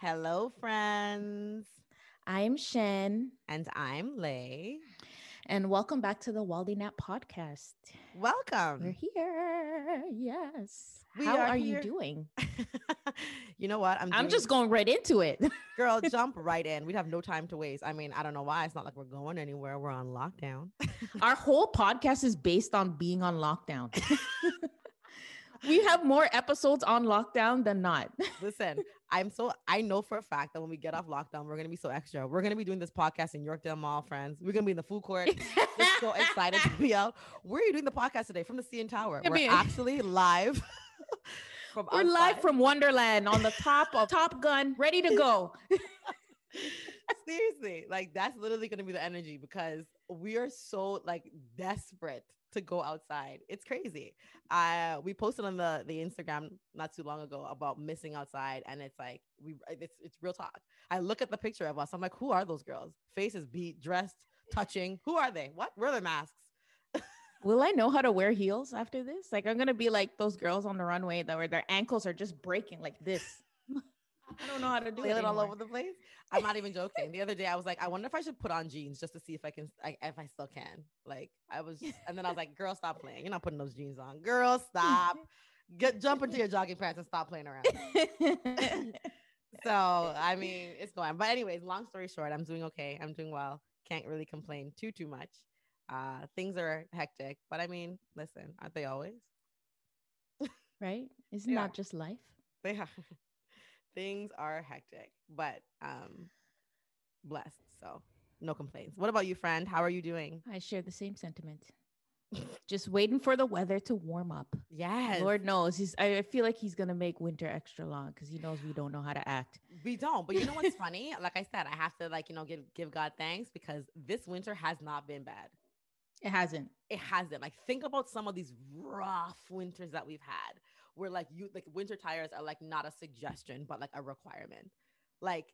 Hello, friends. I am Shen, And I'm Lay. and welcome back to the Waldy Nap podcast. Welcome. We're here. Yes. We How are are, you doing? you know what? I'm I'm just going right into it. girl, jump right in. We'd have no time to waste. I mean, I don't know why. It's not like we're going anywhere. We're on lockdown. Our whole podcast is based on being on lockdown. we have more episodes on lockdown than not. Listen, I'm so I know for a fact that when we get off lockdown, we're gonna be so extra. We're gonna be doing this podcast in Yorkdale Mall, friends. We're gonna be in the food court. Just so excited to be out. Where are you doing the podcast today? From the CN Tower. We're actually live. from We're live from Wonderland on the top of Top Gun, ready to go. seriously like that's literally to be the energy because we are so like desperate to go outside. It's crazy. Uh we posted on the the instagram not too long ago about missing outside and it's like we it's it's real talk. I look at the picture of us. I'm like who are those girls? Faces beat dressed touching. Who are they? What? Where are their masks? Will I know how to wear heels after this? Like I'm gonna be like those girls on the runway that where their ankles are just breaking like this. I don't know how to do it all over the place. I'm not even joking. The other day i was like i wonder if i should put on jeans just to see if i can I, if i still can. Like i was and then i was like girl stop playing. You're not putting those jeans on. Girl stop. Get jump into your jogging pants and stop playing around. So i mean it's going. But anyways long story short i'm doing okay. I'm doing well. Can't really complain too too much. Uh things are hectic. But i mean listen aren't they always? Right? Isn't Yeah. that just life? they are things are hectic but um blessed so no complaints what about you friend how are you doing I share the same sentiment. just waiting for the weather to warm up. yes Lord knows he's. I I feel like he's gonna make winter extra long because he knows we don't know how to act. we don't but you know what's funny like i said i have to like you know give give god thanks because this winter has not been bad It hasn't. it hasn't. Like think about some of these rough winters that we've had, where like you like winter tires are like not a suggestion, but like a requirement. Like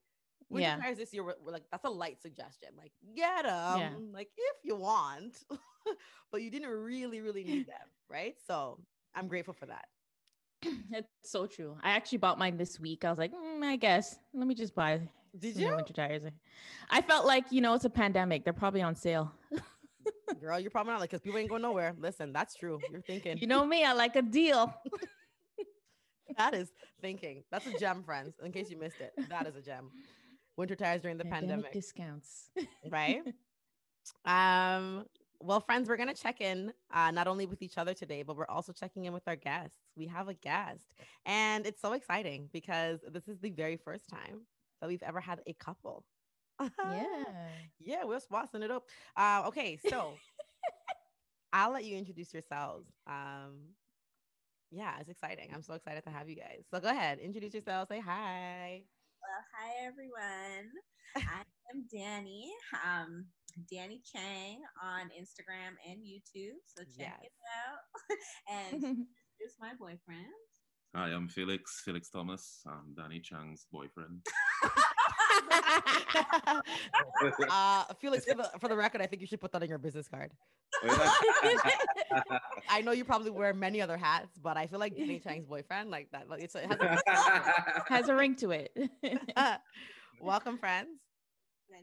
winter Yeah. tires this year were, were like that's a light suggestion. Like get them, Yeah. like if you want, but you didn't really really need them, right? So I'm grateful for that. It's so true. I actually bought mine this week. I was like, "Mm, I guess let me just buy. Did you, winter tires? I felt like you know it's a pandemic. They're probably on sale. girl? You're probably not like because people ain't going nowhere. Listen, that's true. You're thinking. You know me. I like a deal. That is thinking. That's a gem, friends. In case you missed it, that is a gem. Winter tires during the pandemic. discounts. right? um, well, friends, we're gonna check in uh, not only with each other today, but we're also checking in with our guests. We have a guest, and it's so exciting because this is the very first time that we've ever had a couple. yeah. yeah, we're swassing it up. Uh, okay, so I'll let you introduce yourselves. Um, yeah, it's exciting. I'm so excited to have you guys. So go ahead, introduce yourselves. Say hi. Well, hi everyone. I am Danny. Um, Danny Chang on Instagram and YouTube. So check Yes. it out. and here's my boyfriend. Hi, I'm Felix, Felix Thomas. I'm Danny Chang's boyfriend. uh, Felix, for the, for the record, I think you should put that on your business card. I know you probably wear many other hats, but I feel like Danny Chang's boyfriend, like that, like it's it has a, Has a ring to it. welcome, friends.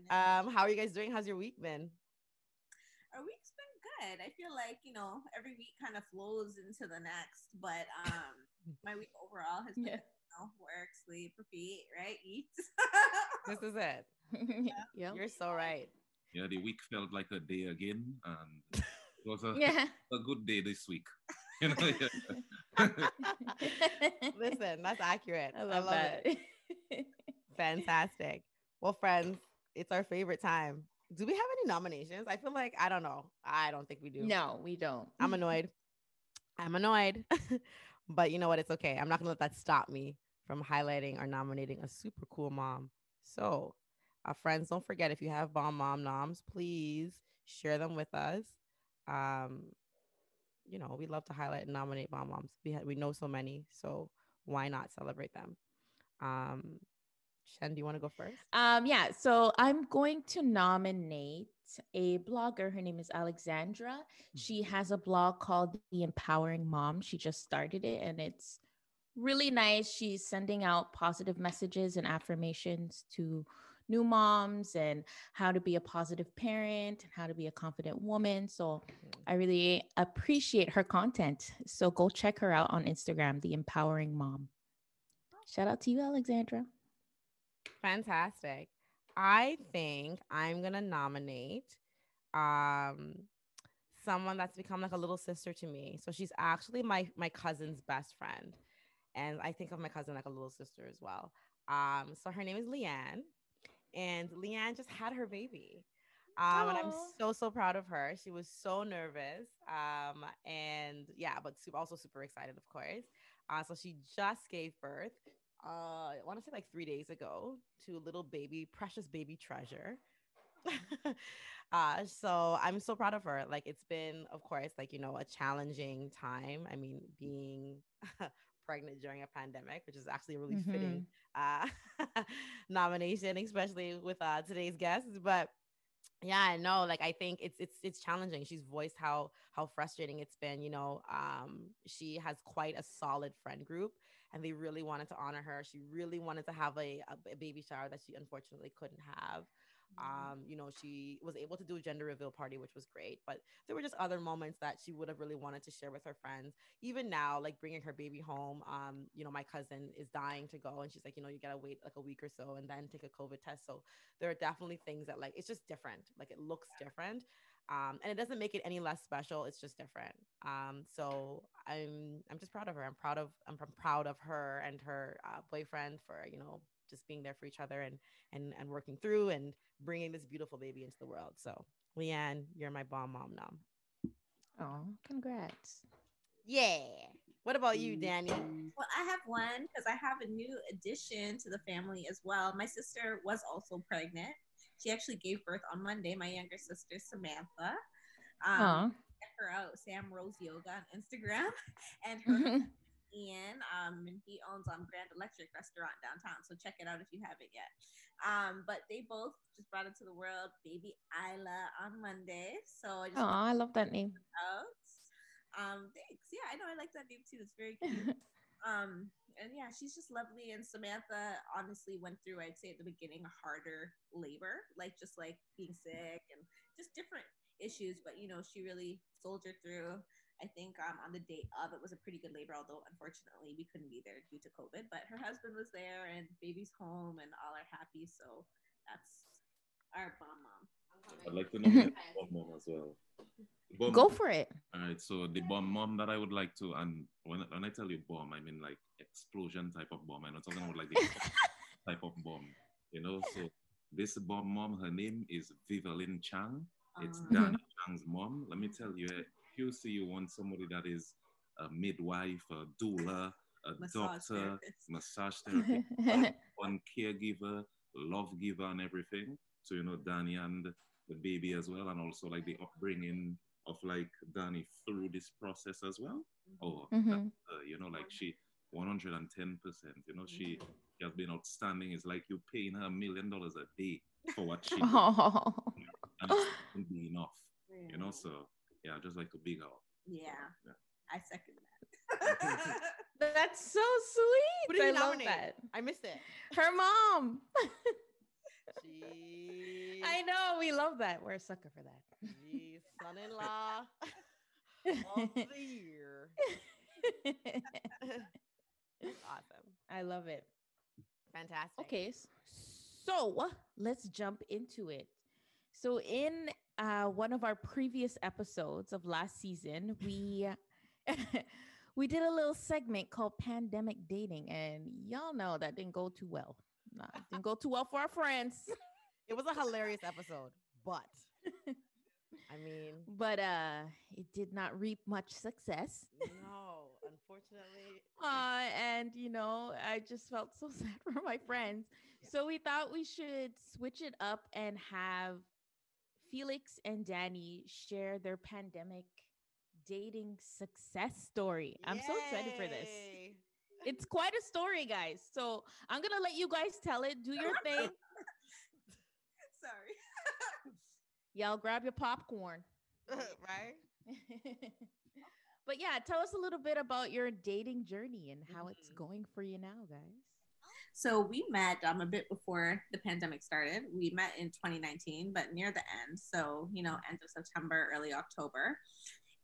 Um, how are you guys doing? How's your week been? Our week's been good. I feel like you know every week kind of flows into the next, but um, my week overall has been Yeah. You know, work, sleep, repeat, right? Eat. This is it. yeah. You're so right. Yeah, the week felt like a day again, and it was a, Yeah. a good day this week. You know. Listen, that's accurate. I love, it. that. Fantastic. Well, friends, it's our favorite time. Do we have any nominations? I feel like I don't know. I don't think we do. no, we don't. I'm annoyed. I'm annoyed. but you know what? It's okay. I'm not gonna let that stop me from highlighting or nominating a super cool mom. So, uh, friends, don't forget if you have bomb mom noms, please share them with us. Um, you know, we love to highlight and nominate bomb moms. We we know so many, so why not celebrate them? Um, Shen, do you want to go first? Um, yeah, so I'm going to nominate a blogger. Her name is Alexandra. She has a blog called The Empowering Mom. She just started it and it's really nice. She's sending out positive messages and affirmations to new moms and how to be a positive parent and how to be a confident woman. So I really appreciate her content. So go check her out on Instagram, The Empowering Mom. Shout out to you, Alexandra. Fantastic. I think I'm gonna nominate um someone that's become like a little sister to me. So she's actually my my cousin's best friend. And I think of my cousin like a little sister as well. Um, so her name is Leanne, and Leanne just had her baby. Um, and I'm so so proud of her. She was so nervous. Um, and yeah, but super, also super excited, of course. Uh, so she just gave birth. Uh, I want to say like three days ago to a little baby, precious baby treasure. uh, so I'm so proud of her. Like it's been, of course, like you know, a challenging time. I mean, being pregnant during a pandemic, which is actually a really fitting uh nomination, especially with uh today's guests. But yeah, I know. Like I think it's it's it's challenging. She's voiced how how frustrating it's been. You know, um, she has quite a solid friend group, and they really wanted to honor her. She really wanted to have a, a baby shower that she unfortunately couldn't have. Um, you know, she was able to do a gender reveal party, which was great, but there were just other moments that she would have really wanted to share with her friends. Even now, like bringing her baby home, um, you know, my cousin is dying to go, and she's like, you know, you gotta wait like a week or so and then take a COVID test. So there are definitely things that like it's just different. Like it looks different. Um, and it doesn't make it any less special. It's just different. Um, so I'm I'm just proud of her. I'm proud of I'm pr- proud of her and her uh, boyfriend for you know just being there for each other and and and working through and bringing this beautiful baby into the world. So Leanne, you're my bomb mom now. Oh, congrats. Yeah. What about you, Danny? Well, I have one because I have a new addition to the family as well. My sister was also pregnant. She actually gave birth on Monday. My younger sister, Samantha. Um, check her out, Sam Rose Yoga on Instagram, and her Ian. Um, and he owns um Grand Electric Restaurant downtown. So check it out if you haven't yet. Um, but they both just brought into the world baby Isla on Monday. So I just Oh, I love that name. out. Um, thanks. Yeah, I know I like that name too. It's very cute. um, and yeah, she's just lovely. And Samantha honestly went through, I'd say at the beginning, a harder labor, like just like being sick and just different issues. But you know, she really soldiered through. I think um, on the date of it was a pretty good labor, although unfortunately we couldn't be there due to COVID. But her husband was there, and baby's home, and all are happy. So that's our bomb mom. I'd like to know the bomb mom as well. Bomb- Go for it. All right, so the bomb mom that I would like to, and when, when I tell you bomb, I mean like explosion type of bomb. I'm not talking about like the type of bomb, you know. So this bomb mom, her name is Vivalin Chang. It's Um, Danny Chang's mom. Let me tell you, if you see you want somebody that is a midwife, a doula, a Massage doctor, therapist. massage therapist, one caregiver, love giver, and everything. So you know Danny and the baby as well, and also like the upbringing of like Danny through this process as well. Oh, Mhm. that's, uh, you know, like she 110 percent. You know, she, she has been outstanding. It's like you're paying her a million dollars a day for what she, does, Oh. and it won't be enough. You know, so yeah, just like a big out. Yeah, Yeah. I second that. That's so sweet. Who did I you love that. I missed it. Her mom. Jeez. I know. We love that. We're a sucker for that. Jeez. son-in-law of the year. awesome. I love it. Fantastic. Okay, so let's jump into it. So, in uh, one of our previous episodes of last season, we we did a little segment called "Pandemic Dating," and y'all know that didn't go too well. Nah, it didn't go too well for our friends. It was a hilarious episode, but I mean, but uh, it did not reap much success. no, unfortunately. Uh, and you know, I just felt so sad for my friends. So we thought we should switch it up and have Felix and Danny share their pandemic dating success story. I'm so excited for this. It's quite a story, guys. So I'm gonna let you guys tell it. Do your thing. Sorry. Y'all grab your popcorn. right? but yeah, tell us a little bit about your dating journey and how it's Mhm. going for you now, guys. So we met um, a bit before the pandemic started. We met in 2019, but near the end. So, you know, end of September, early October.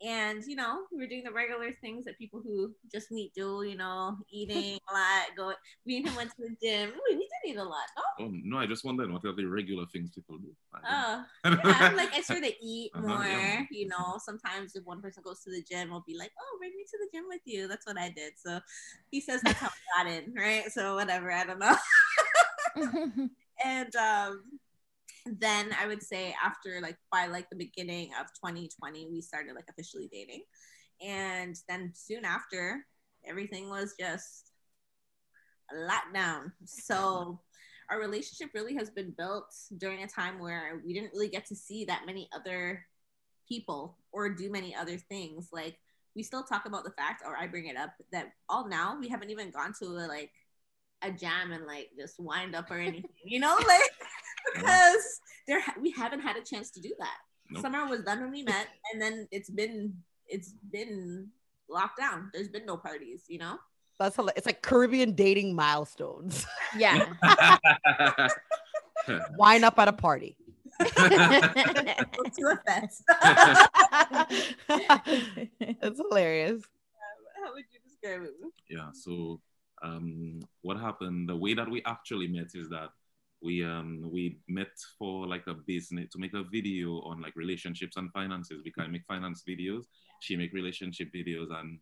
And, you know, we were doing the regular things that people who just meet do, you know, eating a lot, go. Me and him went to the gym. We, we did eat a lot, no? Oh no, I just wondered what are the regular things people do. Oh, yeah, like I sort of eat Uh-huh, more. yeah. You know, sometimes if one person goes to the gym, I'll be like, "Oh, bring me to the gym with you." That's what I did. So he says that's how I got in, right? So whatever, I don't know. and um, then I would say after like by like the beginning of 2020, we started like officially dating, and then soon after, everything was just a lockdown. So our relationship really has been built during a time where we didn't really get to see that many other people or do many other things. Like we still talk about the fact, or I bring it up, that all now we haven't even gone to a, like a jam and like just wind up or anything, you know, like because there ha- we haven't had a chance to do that. Nope. Summer was done when we met, and then it's been it's been locked down. There's been no parties, you know. That's hilarious. It's like Caribbean dating milestones. yeah. Wine up at a party. Go to a fest. it's hilarious. How would you describe it? yeah so um what happened the way that we actually met is that we um we met for like a business to make a video on like relationships and finances because i make finance videos she make relationship videos and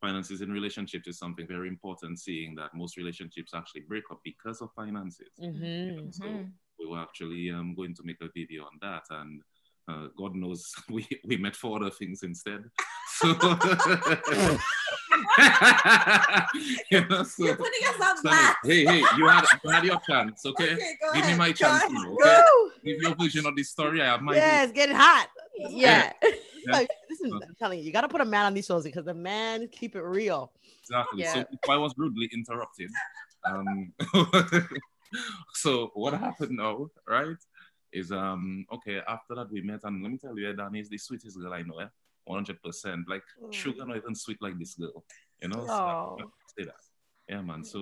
finances in relationships is something very important seeing that most relationships actually break up because of finances Mm-hmm. so Mhm. we were actually um, going to make a video on that and uh, god knows we, we met for other things instead so you know, so, You're putting us on so, blast. hey hey you had you had your chance okay, go give me my go chance now, okay give your version of the story i have my Yeah, it's getting hot. yeah. Like, listen, I'm telling you, you got to put a man on these shows because the man keep it real. Exactly. So if I was rudely interrupted. Um, so what happened now, right? Is um okay after that we met and let me tell you, Danny is the sweetest girl I know, eh? 100 percent. Like Mm. sugar not even sweet like this girl, you know. So Oh. I say that. Yeah, man. So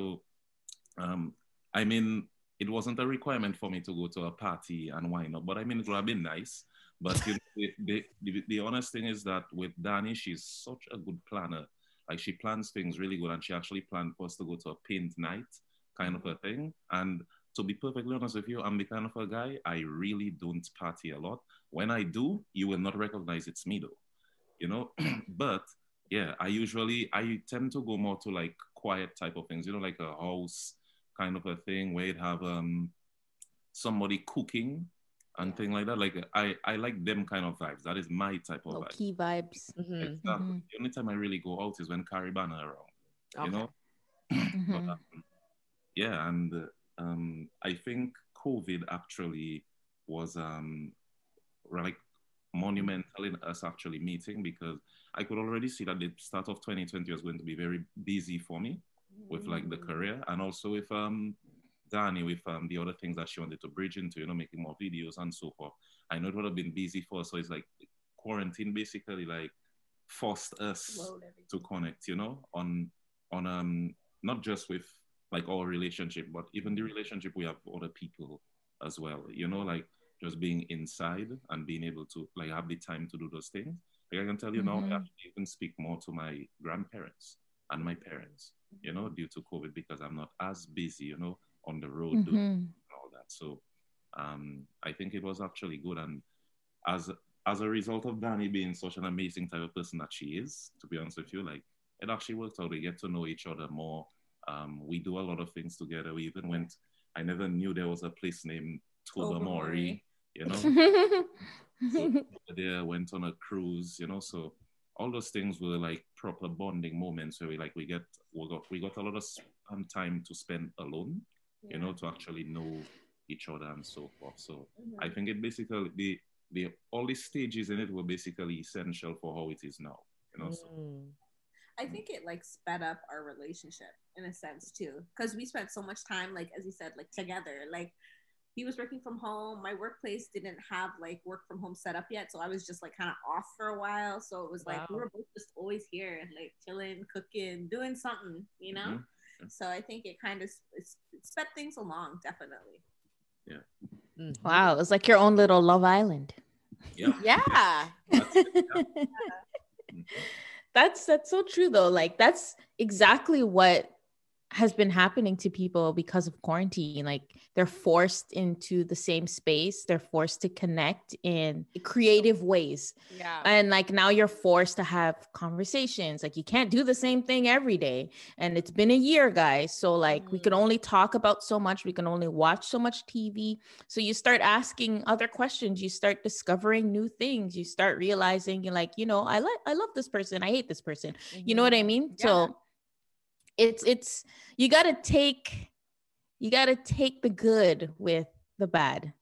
um I mean it wasn't a requirement for me to go to a party and wine up, but I mean it would have been nice. But you know, the, the, the, the honest thing is that with Danny, she's such a good planner. Like she plans things really good, and she actually planned for us to go to a paint night, kind of a thing. And to be perfectly honest with you, I'm the kind of a guy I really don't party a lot. When I do, you will not recognize it's me though, you know. but yeah, I usually I tend to go more to like quiet type of things, you know, like a house kind of a thing where you have um somebody cooking and thing like that. Like I I like them kind of vibes. That is my type of vibe. key vibes. Mhm. Exactly. Mhm. The only time I really go out is when Caribana around. Okay. You know. Mhm. But, um, yeah, and uh, um, I think COVID actually was um, like monumental in us actually meeting because I could already see that the start of 2020 was going to be very busy for me with like the career and also with um Danny with um the other things that she wanted to bridge into, you know, making more videos and so forth. I know it would have been busy for us, so it's like quarantine basically like forced us to connect, you know, on on um not just with like our relationship, but even the relationship we have with other people as well. You know, like just being inside and being able to like have the time to do those things. Like I can tell you mm-hmm. now, I even speak more to my grandparents and my parents, you know, due to COVID because I'm not as busy, you know, on the road mm-hmm. doing all that. So um, I think it was actually good. And as as a result of Danny being such an amazing type of person that she is, to be honest with you, like it actually worked out. We get to know each other more. Um, we do a lot of things together. We even went. I never knew there was a place named Tobermory, you know. so there went on a cruise, you know. So all those things were like proper bonding moments where we like we get we got we got a lot of um, time to spend alone, yeah. you know, to actually know each other and so forth. So mm-hmm. I think it basically the the all these stages in it were basically essential for how it is now, you know. So. I think it like sped up our relationship in a sense too, because we spent so much time, like as you said, like together. Like he was working from home. My workplace didn't have like work from home set up yet, so I was just like kind of off for a while. So it was like wow. we were both just always here, like chilling, cooking, doing something, you know. Mm-hmm. So I think it kind of it sped things along, definitely. Yeah. Mm-hmm. Wow, it was like your own little Love Island. Yeah. yeah. That's, yeah. that's that's so true though. Like that's exactly what has been happening to people because of quarantine. Like they're forced into the same space, they're forced to connect in creative ways. Yeah. And like now you're forced to have conversations. Like you can't do the same thing every day. And it's been a year, guys. So like mm-hmm. we can only talk about so much, we can only watch so much TV. So you start asking other questions, you start discovering new things, you start realizing you're like, you know, I like I love this person, I hate this person. Mm-hmm. You know what I mm-hmm. mean? Yeah. So it's it's you got to take you got to take the good with the bad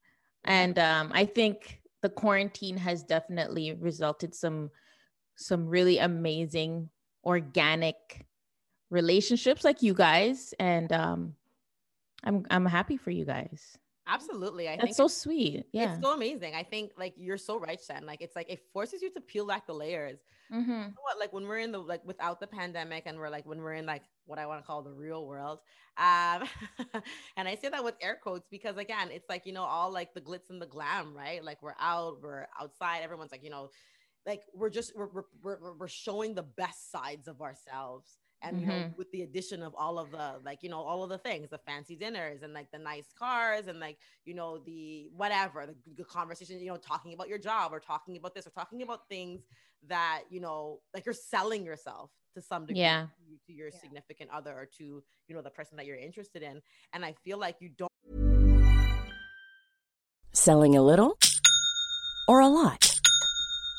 and um, i think the quarantine has definitely resulted some some really amazing organic relationships like you guys and um i'm i'm happy for you guys Absolutely. I That's think so sweet. Yeah. It's so amazing. I think like you're so right, Shen. Like it's like it forces you to peel back the layers. Mm-hmm. You know what? Like when we're in the like without the pandemic and we're like when we're in like what I want to call the real world. Um and I say that with air quotes because again, it's like, you know, all like the glitz and the glam, right? Like we're out, we're outside, everyone's like, you know, like we're just we're we're, we're, we're showing the best sides of ourselves and you know mm-hmm. with the addition of all of the like you know all of the things the fancy dinners and like the nice cars and like you know the whatever the good conversation you know talking about your job or talking about this or talking about things that you know like you're selling yourself to some degree yeah. to, to your yeah. significant other or to you know the person that you're interested in and i feel like you don't selling a little or a lot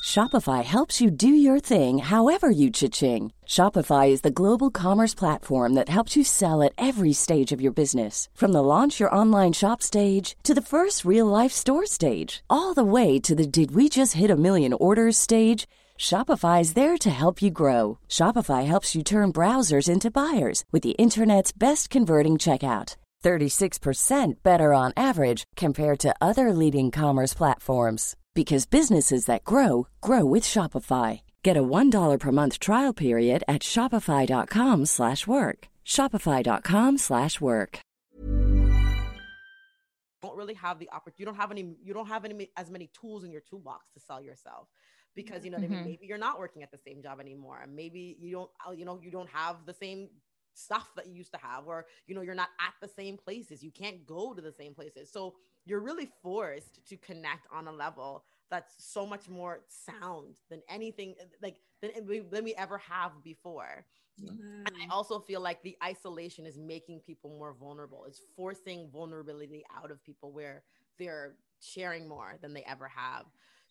Shopify helps you do your thing however you cha-ching. Shopify is the global commerce platform that helps you sell at every stage of your business. From the launch your online shop stage to the first real life store stage, all the way to the did we just hit a million orders stage. Shopify is there to help you grow. Shopify helps you turn browsers into buyers with the internet's best converting checkout. 36% better on average compared to other leading commerce platforms because businesses that grow grow with Shopify. Get a $1 per month trial period at shopify.com/work. shopify.com/work. Don't really have the opportunity. You don't have any you don't have any as many tools in your toolbox to sell yourself. Because you know, mm-hmm. maybe you're not working at the same job anymore. Maybe you don't, uh, you know, you don't have the same stuff that you used to have, or you know, you're not at the same places. You can't go to the same places. So you're really forced to connect on a level that's so much more sound than anything like than we, than we ever have before. And I also feel like the isolation is making people more vulnerable. It's forcing vulnerability out of people where they're sharing more than they ever have.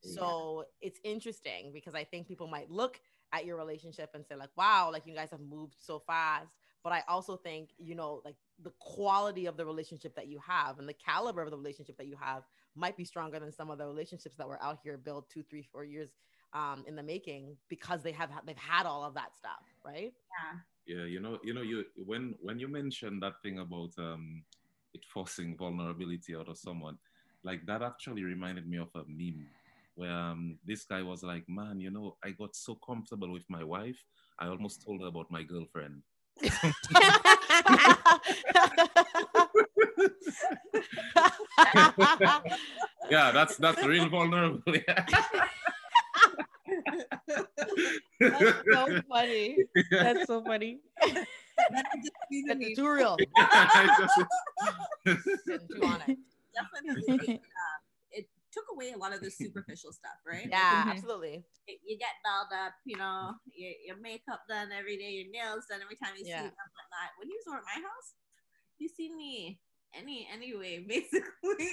So yeah. it's interesting because I think people might look at your relationship and say like, "Wow, like you guys have moved so fast." But I also think, you know, like the quality of the relationship that you have and the caliber of the relationship that you have might be stronger than some of the relationships that were out here built two, three, four years um, in the making because they have they've had all of that stuff, right? Yeah. Yeah, you know, you know, you when when you mentioned that thing about um, it forcing vulnerability out of someone, like that actually reminded me of a meme where um, this guy was like, "Man, you know, I got so comfortable with my wife, I almost told her about my girlfriend." yeah, that's that's real vulnerable. That's so funny. That's so funny. It's too real. Just- Getting too on it. Definitely. it took away a lot of the superficial stuff, right? Yeah, Mhm. absolutely. You get dolled up, you know, your, your makeup done every day, your nails done every time you Yeah. see them, whatnot. When you was over at my house, you see me any anyway, basically.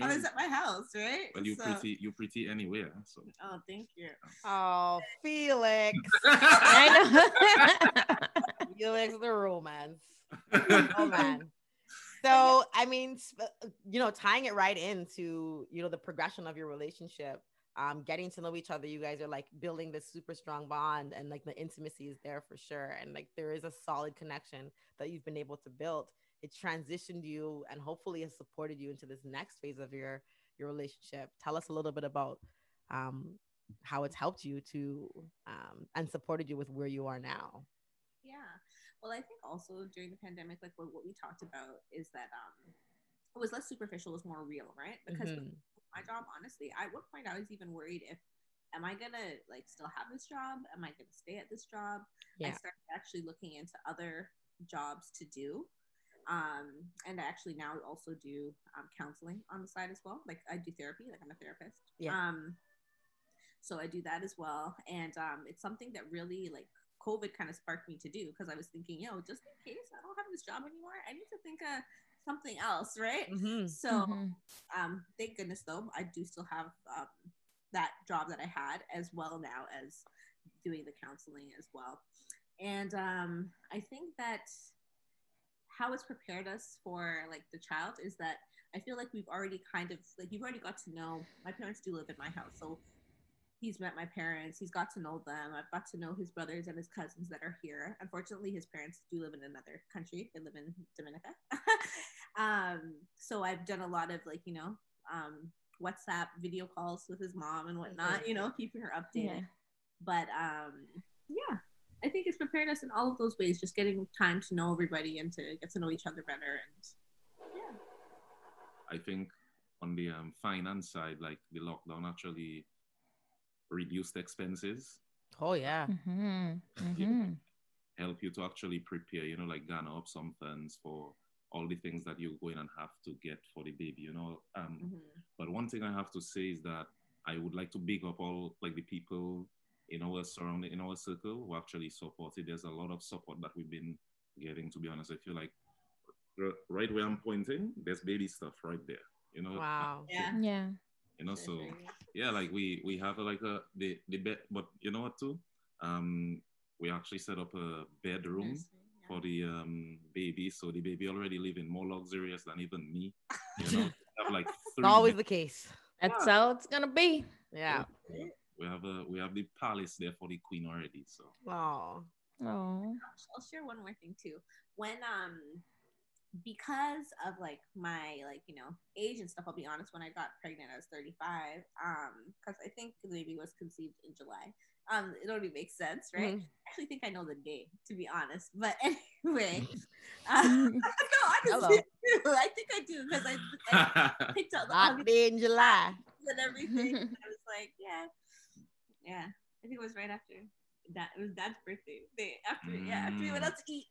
I was at my house, right? well, you So- pretty, you pretty anywhere. So. Oh, thank you. Oh, Felix. I know. Felix the romance. Oh man. So I mean, sp- you know, tying it right into you know the progression of your relationship, um, getting to know each other. You guys are like building this super strong bond, and like the intimacy is there for sure, and like there is a solid connection that you've been able to build. It transitioned you, and hopefully has supported you into this next phase of your your relationship. Tell us a little bit about um, how it's helped you to um, and supported you with where you are now. Yeah. Well, I think also during the pandemic, like what, what we talked about is that um, it was less superficial, it was more real, right? Because Mhm. my job, honestly, at one point I was even worried if, am I gonna like still have this job? Am I gonna stay at this job? I started actually looking into other jobs to do. Um, and I actually now also do um, counseling on the side as well. Like I do therapy, like I'm a therapist. Yeah. Um, so I do that as well. And um, it's something that really like COVID kind of sparked me to do because I was thinking, yo, just in case I don't have this job anymore, I need to think of something else, right? Mhm. So Mhm. um, thank goodness though, I do still have um, that job that I had as well now as doing the counseling as well. And um, I think that how it's prepared us for like the child is that I feel like we've already kind of like you've already got to know my parents do live in my house, so he's met my parents, he's got to know them, I've got to know his brothers and his cousins that are here. Unfortunately, his parents do live in another country; they live in Dominica. um, so I've done a lot of like you know um, WhatsApp video calls with his mom and whatnot, Mhm. you know, keeping her updated. Yeah. But um, yeah, I think it's prepared us in all of those ways, just getting time to know everybody and to get to know each other better. And yeah, I think on the um, finance side, like the lockdown actually reduced expenses, Oh yeah. Mhm. Mhm. help you to actually prepare, you know, like garner up some funds for all the things that you're going and have to get for the baby, you know. Um, Mhm. But one thing I have to say is that I would like to big up all like the people in our surrounding, in our circle who actually supported. There's a lot of support that we've been getting. To be honest, I feel like r- right where I'm pointing, there's baby stuff right there. You know. Wow. yeah. Yeah. You know, so yeah, like we we have a, like a the the bed, but you know what too? Um, we actually set up a bedroom Nursery, yeah. for the um baby, so the baby already living more luxurious than even me. You know, have like It's three. always bed- the case. That's how it's gonna be. Yeah. we have a we have the palace there for the queen already. So Oh. Oh. I'll share one more thing too. When um because of like my like you know age and stuff, I'll be honest. When I got pregnant, I was 35. Um, because I think the baby was conceived in July. Um, it only makes sense, right? Mhm. I actually think I know the day, to be honest. But anyway, uh, no, honestly, I think I do because I, I picked out the day in July. and everything. and I was like, yeah, yeah. I think it was right after that. It was Dad's birthday. Day after, yeah, after we went out to eat.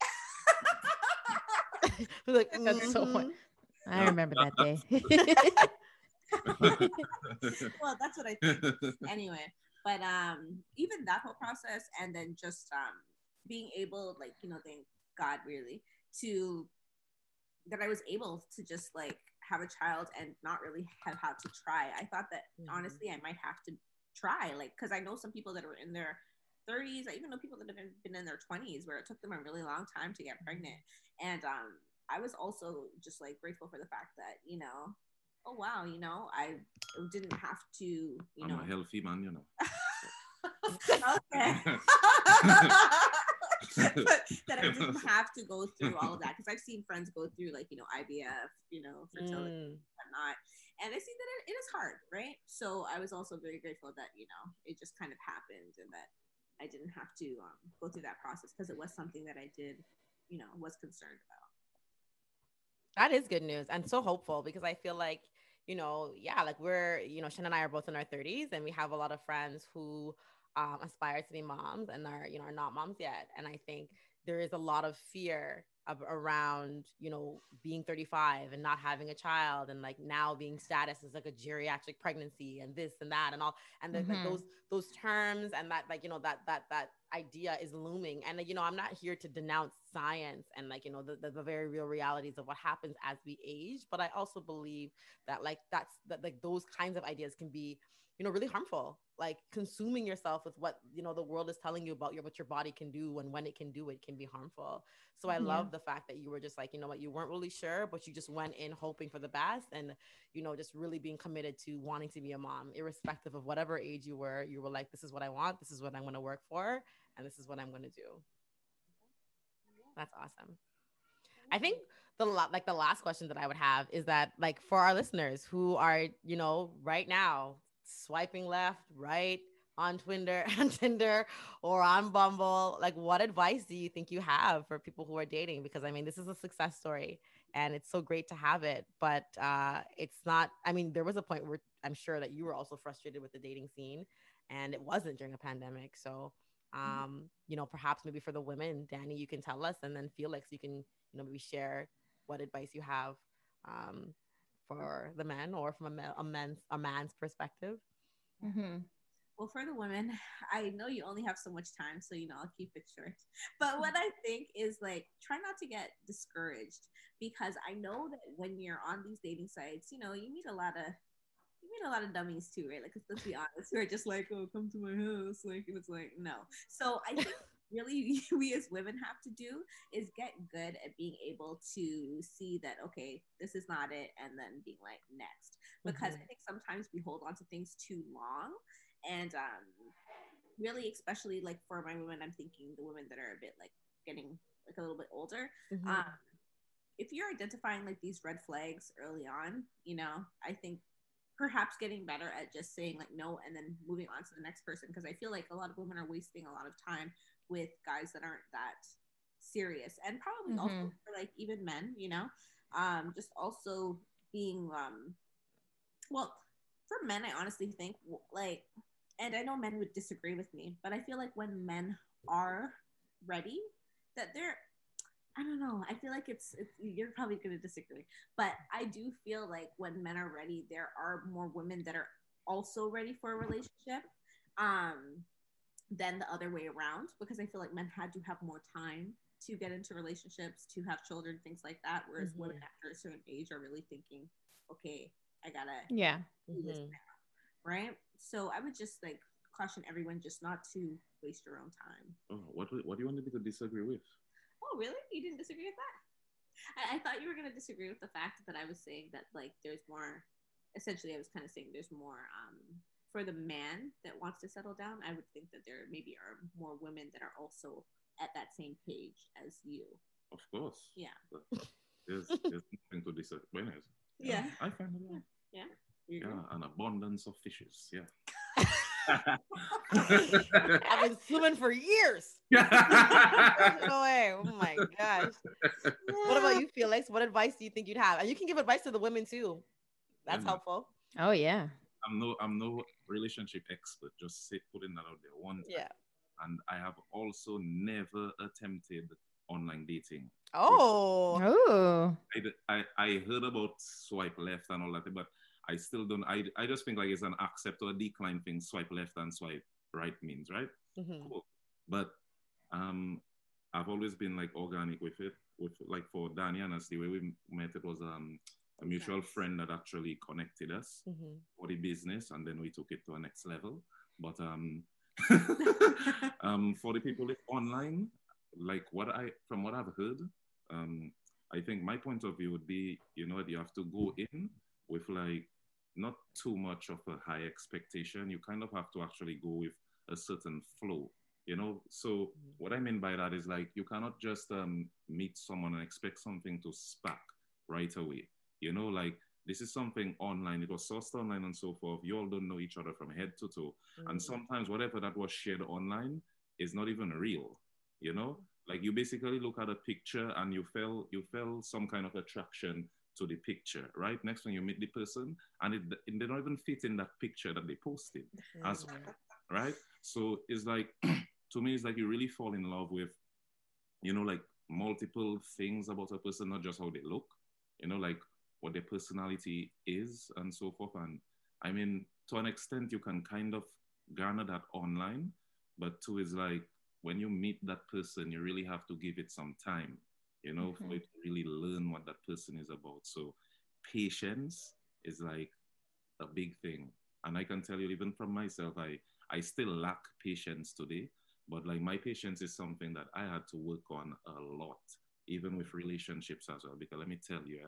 We're like, That's so mhm. funny. I remember that day. well, that's what I think. anyway, but um, even that whole process, and then just um, being able, like you know, thank God really to that I was able to just like have a child and not really have had to try. I thought that Mhm. honestly, I might have to try, like, because I know some people that are in their 30s. I even know people that have been, been in their 20s where it took them a really long time to get pregnant. And um, I was also just like grateful for the fact that you know, oh wow, you know, I didn't have to, you I'm know, a healthy man, you know. okay. that I didn't have to go through all of that because I've seen friends go through like you know IVF, you know, fertility Mm. and whatnot, and I see that it, it is hard, right? So I was also very grateful that you know it just kind of happened and that I didn't have to um, go through that process because it was something that I did, you know, was concerned about. That is good news and so hopeful because I feel like, you know, yeah, like we're, you know, Shannon and I are both in our 30s and we have a lot of friends who um, aspire to be moms and are, you know, are not moms yet. And I think there is a lot of fear of, around, you know, being 35 and not having a child and like now being status as like a geriatric pregnancy and this and that and all. And Mhm. like those, those terms and that, like, you know, that, that, that idea is looming. And, you know, I'm not here to denounce science and like, you know, the, the, the very real realities of what happens as we age. But I also believe that like that's that like those kinds of ideas can be you know really harmful like consuming yourself with what you know the world is telling you about your what your body can do and when it can do it can be harmful. So i Yeah. love the fact that you were just like you know what you weren't really sure but you just went in hoping for the best and you know just really being committed to wanting to be a mom irrespective of whatever age you were. You were like this is what i want. This is what i'm going to work for and this is what i'm going to do. That's awesome. I think the like the last question that I would have is that like for our listeners who are you know right now swiping left, right on Twitter and Tinder or on Bumble, like what advice do you think you have for people who are dating? Because I mean, this is a success story and it's so great to have it, but uh, it's not. I mean, there was a point where I'm sure that you were also frustrated with the dating scene, and it wasn't during a pandemic. So, um, you know, perhaps maybe for the women, Danny, you can tell us, and then Felix, you can you know maybe share what advice you have um, for the men or from a, a man's a man's perspective Mhm. Well, for the women, I know you only have so much time, so you know I'll keep it short. But what I think is like try not to get discouraged because I know that when you're on these dating sites, you know you meet a lot of you meet a lot of dummies too, right? Like let's be honest, who are just like, oh, come to my house, like and it's like no. So I think really we as women have to do is get good at being able to see that okay, this is not it, and then being like next because I think sometimes we hold on to things too long and um really especially like for my women i'm thinking the women that are a bit like getting like a little bit older Mhm. um if you're identifying like these red flags early on you know i think perhaps getting better at just saying like no and then moving on to the next person because i feel like a lot of women are wasting a lot of time with guys that aren't that serious and probably also Mhm. for like even men you know um just also being um well for men i honestly think like and i know men would disagree with me but i feel like when men are ready that they're i don't know i feel like it's, it's you're probably going to disagree but i do feel like when men are ready there are more women that are also ready for a relationship um than the other way around because i feel like men had to have more time to get into relationships to have children things like that whereas Mhm. women after a certain age are really thinking okay i gotta Yeah. do this Mhm. now, right? So I would just like caution everyone just not to waste your own time. Oh, what what do you want me to disagree with? Oh, really? You didn't disagree with that? I, I thought you were gonna disagree with the fact that I was saying that like there's more. Essentially, I was kind of saying there's more um, for the man that wants to settle down. I would think that there maybe are more women that are also at that same page as you. Of course. Yeah. There's there's nothing to disagree. with. Yeah. I find it. Yeah. Yeah. Yeah, an abundance of fishes. Yeah. i've been swimming for years no way oh my gosh what about you felix what advice do you think you'd have and you can give advice to the women too that's Yeah. helpful Oh yeah. I'm no I'm no relationship expert. Just say, putting that out there one time. yeah And I have also never attempted online dating. oh Oh. I, I, I heard about swipe left and all that, but I still don't. I, I just think like it's an accept or decline thing. Swipe left and swipe right means right. Mhm. Cool. But um, I've always been like organic with it. With like for Danny and us, the way we met, it was um a mutual Nice. friend that actually connected us Mhm. for the business, and then we took it to a next level. But um, um, for the people online, like what I from what I've heard, um, I think my point of view would be, you know, you have to go in with like not too much of a high expectation. You kind of have to actually go with a certain flow, you know. So what I mean by that is like you cannot just um, meet someone and expect something to spark right away. You know, like this is something online. It was sourced online and so forth. You all don't know each other from head to toe, and Mhm. sometimes whatever that was shared online is not even real. You know, like you basically look at a picture and you feel you feel some kind of attraction to the picture, right? Next when you meet the person, and it, they don't even fit in that picture that they posted, as Mhm. right? So it's like to me, it's like you really fall in love with, you know, like multiple things about a person, not just how they look, you know, like what their personality is and so forth. And I mean, to an extent, you can kind of garner that online, but two is like when you meet that person, you really have to give it some time, you know, for Mhm. it to really learn what that person is about. So patience is like a big thing. And I can tell you, even from myself, I, I still lack patience today. But like my patience is something that I had to work on a lot, even with relationships as well. Because let me tell you,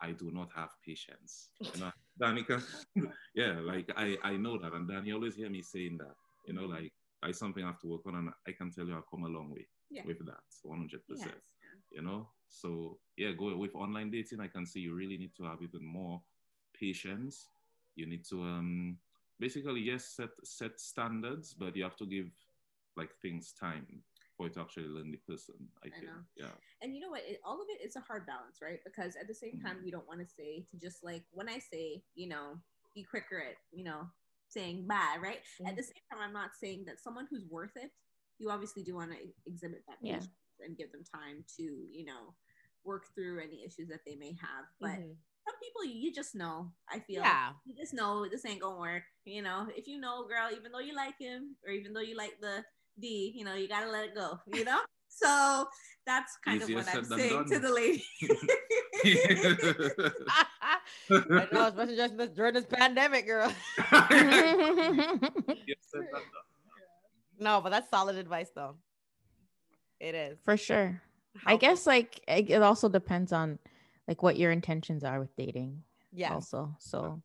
I do not have patience. You know, Danica, yeah, like I, I know that. And Dani always hear me saying that, you know, like I something I have to work on. And I can tell you, I've come a long way Yeah. with that, 100%. Yes. You know, so yeah, go with online dating. I can see you really need to have even more patience. You need to um basically yes set set standards, but you have to give like things time for it to actually learn the person. I, I think, know. yeah. and you know what it, all of it is a hard balance right because at the same time we don't want to say to just like when i say you know be quicker at you know saying bye right at the same time i'm not saying that someone who's worth it you obviously do want to exhibit that Yeah. patience and give them time to you know work through any issues that they may have but Mhm. some people you, you just know i feel Yeah. you just know this ain't gonna work you know if you know girl even though you like him or even though you like the d you know you gotta let it go you know so that's kind Easier of what i'm said than saying to the lady I know, especially just this, during this pandemic, girl. Yes, said that, done. No, but that's solid advice, though. It is. For sure. I guess like it it also depends on like what your intentions are with dating Yeah. also. So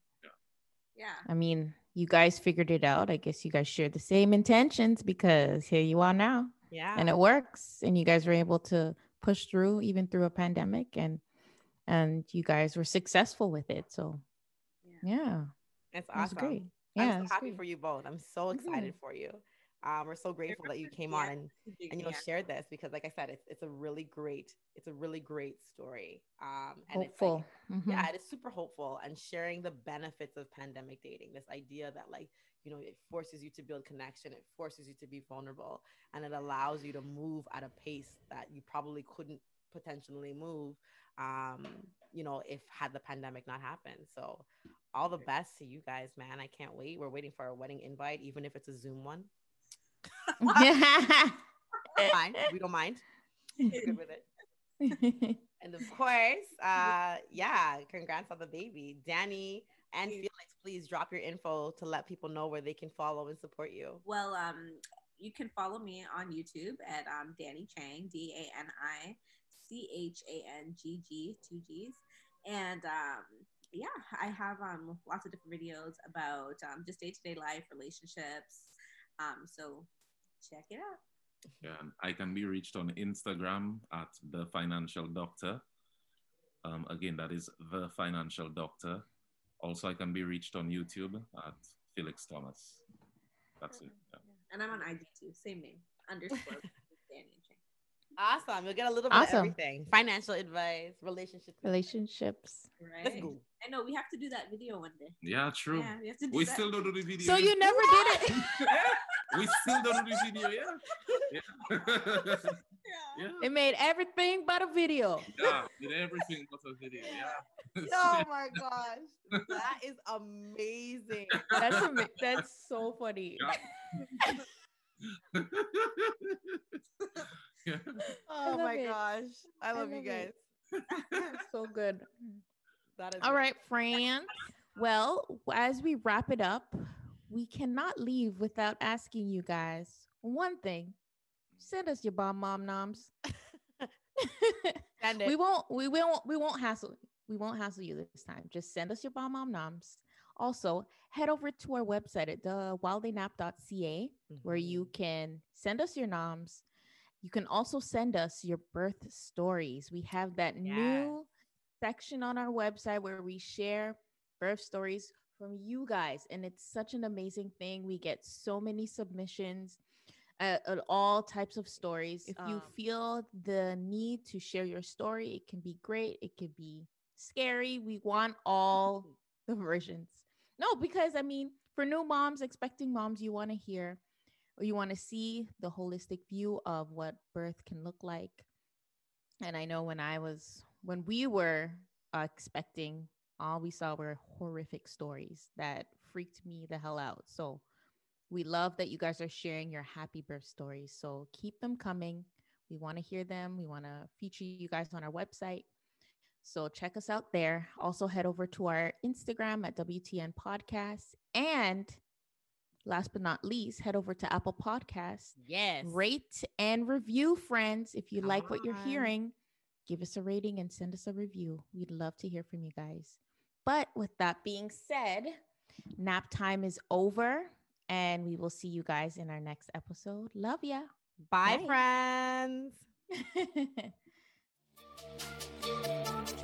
yeah I mean, you guys figured it out. I guess you guys share the same intentions because here you are now Yeah. and it works and you guys were able to push through even through a pandemic and and you guys were successful with it. So yeah, It's it was awesome. great. I'm Yeah, so happy great. for you both. I'm so excited mm-hmm. for you. Um, we're so grateful that you came on and and you. know shared this because like i said it's, it's a really great it's a really great story. Um and hopeful. it's like, Mhm. yeah it is super hopeful and sharing the benefits of pandemic dating this idea that like you know it forces you to build connection it forces you to be vulnerable and it allows you to move at a pace that you probably couldn't potentially move um you know if had the pandemic not happened. So all the best to you guys man. I can't wait. We're waiting for a wedding invite even if it's a zoom one fine we don't mind We're good with it And of course, uh, yeah, congrats on the baby. Dani and Thank you. Felix, please drop your info to let people know where they can follow and support you. well um you can follow me on youtube at um dani changg d-a-n-i c-h-a-n-g-g two g's and um yeah i have um lots of different videos about um, just day-to-day life relationships um so check it out Yeah, and I can be reached on Instagram at the financial doctor. Um, again, that is the financial doctor. Also, I can be reached on YouTube at Felix Thomas. That's it. Yeah. and i'm on ig too same name underscore Awesome. You'll get a little bit Awesome. of everything financial advice, relationship. Relationships. right Let's go. i know we have to do that video one day Yeah, true. yeah we have to do We that. still don't do the video. So you never did it. we still don't do the video, yeah. Yeah. yeah. yeah. It made everything but a video. Yeah, did everything but a video, yeah. Oh my gosh. That is amazing. That's ama- that's so funny. Oh my it. gosh. I love you love guys. it. so good. That is All right, Fran. Well, as we wrap it up, we cannot leave without asking you guys one thing. Send us your bomb mom noms. Send it. we won't we won't we won't hassle we won't hassle you this time. Just send us your bomb mom noms. Also, head over to our website at thewildinap.ca where Mhm. you can send us your noms. You can also send us your birth stories. We have that new section on our website where we share birth stories from you guys. And it's such an amazing thing. We get so many submissions uh, at all types of stories. If you Um, feel the need to share your story, it can be great. It could be scary. We want all the versions. No, because I mean, for new moms, expecting moms, you want to hear or you want to see the holistic view of what birth can look like. And I know when I was, when we were uh, expecting, all we saw were horrific stories that freaked me the hell out. So we love that you guys are sharing your happy birth stories. So keep them coming. We want to hear them. We want to feature you guys on our website. So check us out there. Also, head over to our Instagram at WTN Podcast. And last but not least, head over to Apple Podcasts. Yes. Rate and review, friends. If you Come like what you're hearing, give us a rating and send us a review. We'd love to hear from you guys. But with that being said, nap time is over and we will see you guys in our next episode. Love ya. Bye, Bye. friends.